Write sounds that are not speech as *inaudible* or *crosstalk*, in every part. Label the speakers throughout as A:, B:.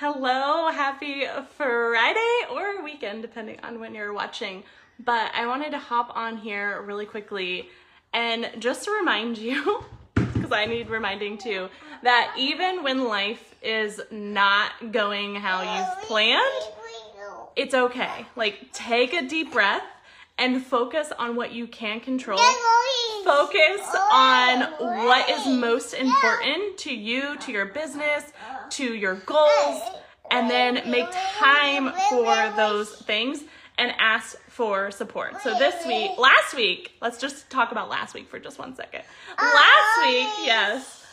A: Hello, happy Friday or weekend, depending on when you're watching. But I wanted to hop on here really quickly and just to remind you, *laughs* because I need reminding too, that even when life is not going how you've planned, it's okay. Like, take a deep breath and focus on what you can control. Focus on what is most important to you, to your business, to your goals, and then make time for those things and ask for support. So this week, last week, let's just talk about last week for just one second. Last week, yes.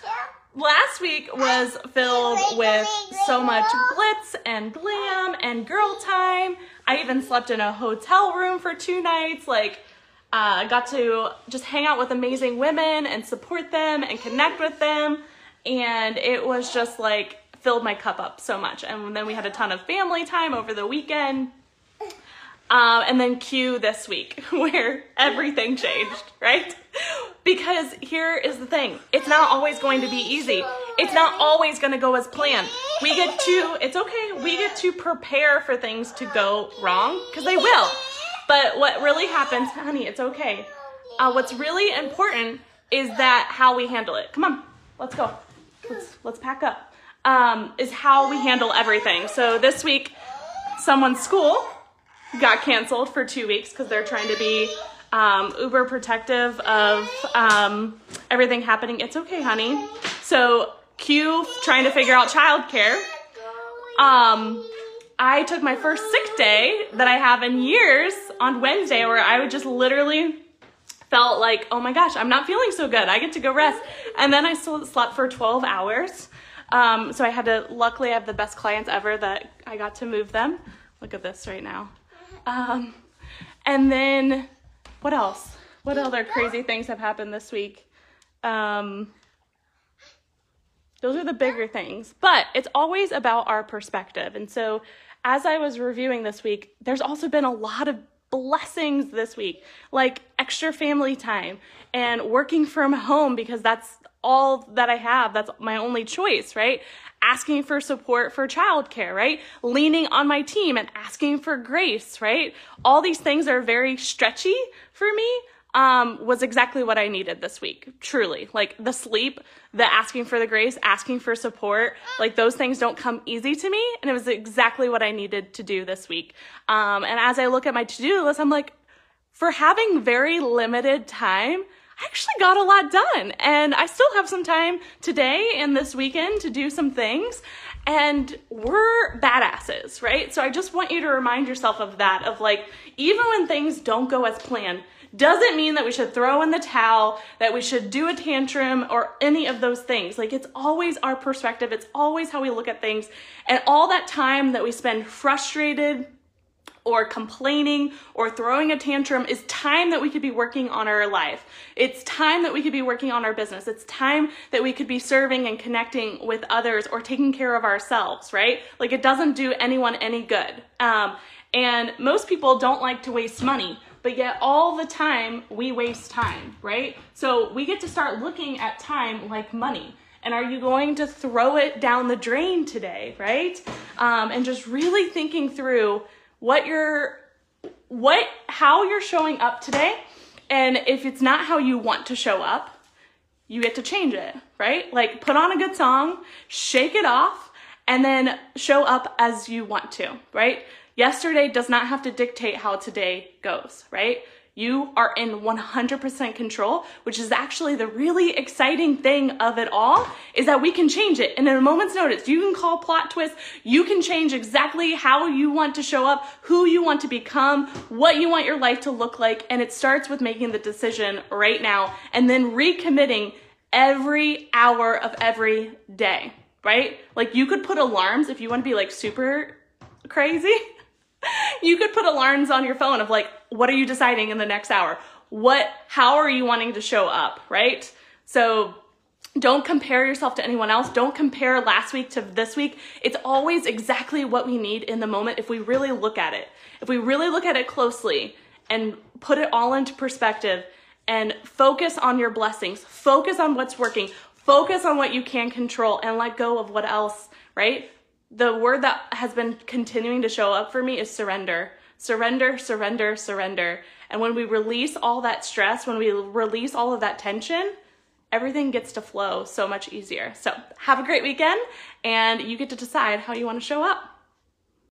A: Last week was filled with so much glitz and glam and girl time. I even slept in a hotel room for two nights. Like, uh, got to just hang out with amazing women and support them and connect with them. And it was just like filled my cup up so much. And then we had a ton of family time over the weekend. Um, and then cue this week *laughs* where everything changed, right? Because here is the thing. It's not always going to be easy. It's not always going to go as planned. We get to, it's okay. We get to prepare for things to go wrong because they will. But what really happens, honey, it's okay. Uh, what's really important is that how we handle it. Come on, let's go. Let's, let's pack up. Um, is how we handle everything. So this week, someone's school got canceled for two weeks because they're trying to be um, uber protective of um, everything happening. It's okay, honey. So Q trying to figure out childcare. Um, I took my first sick day that I have in years on Wednesday, where I would just literally felt like, oh my gosh, I'm not feeling so good. I get to go rest, and then I slept for 12 hours. Um, so I had to. Luckily, I have the best clients ever that I got to move them. Look at this right now. Um, and then what else? What other crazy things have happened this week? Um, those are the bigger things, but it's always about our perspective. And so, as I was reviewing this week, there's also been a lot of blessings this week, like extra family time and working from home because that's all that I have. That's my only choice, right? asking for support for childcare, right? Leaning on my team and asking for grace, right? All these things are very stretchy for me. Um, was exactly what I needed this week. Truly. Like the sleep, the asking for the grace, asking for support, like those things don't come easy to me. And it was exactly what I needed to do this week. Um, and as I look at my to do list, I'm like, for having very limited time, I actually got a lot done. And I still have some time today and this weekend to do some things. And we're badasses, right? So I just want you to remind yourself of that of like, even when things don't go as planned, doesn't mean that we should throw in the towel, that we should do a tantrum or any of those things. Like it's always our perspective. It's always how we look at things. And all that time that we spend frustrated, or complaining or throwing a tantrum is time that we could be working on our life. It's time that we could be working on our business. It's time that we could be serving and connecting with others or taking care of ourselves, right? Like it doesn't do anyone any good. Um, and most people don't like to waste money, but yet all the time we waste time, right? So we get to start looking at time like money. And are you going to throw it down the drain today, right? Um, and just really thinking through what you're what how you're showing up today and if it's not how you want to show up you get to change it right like put on a good song shake it off and then show up as you want to right yesterday does not have to dictate how today goes right you are in 100% control, which is actually the really exciting thing of it all is that we can change it. And in a moment's notice, you can call plot twist. You can change exactly how you want to show up, who you want to become, what you want your life to look like. And it starts with making the decision right now and then recommitting every hour of every day, right? Like you could put alarms if you want to be like super crazy. You could put alarms on your phone of like, what are you deciding in the next hour? What, how are you wanting to show up, right? So don't compare yourself to anyone else. Don't compare last week to this week. It's always exactly what we need in the moment if we really look at it. If we really look at it closely and put it all into perspective and focus on your blessings, focus on what's working, focus on what you can control and let go of what else, right? The word that has been continuing to show up for me is surrender. Surrender, surrender, surrender. And when we release all that stress, when we release all of that tension, everything gets to flow so much easier. So have a great weekend and you get to decide how you want to show up.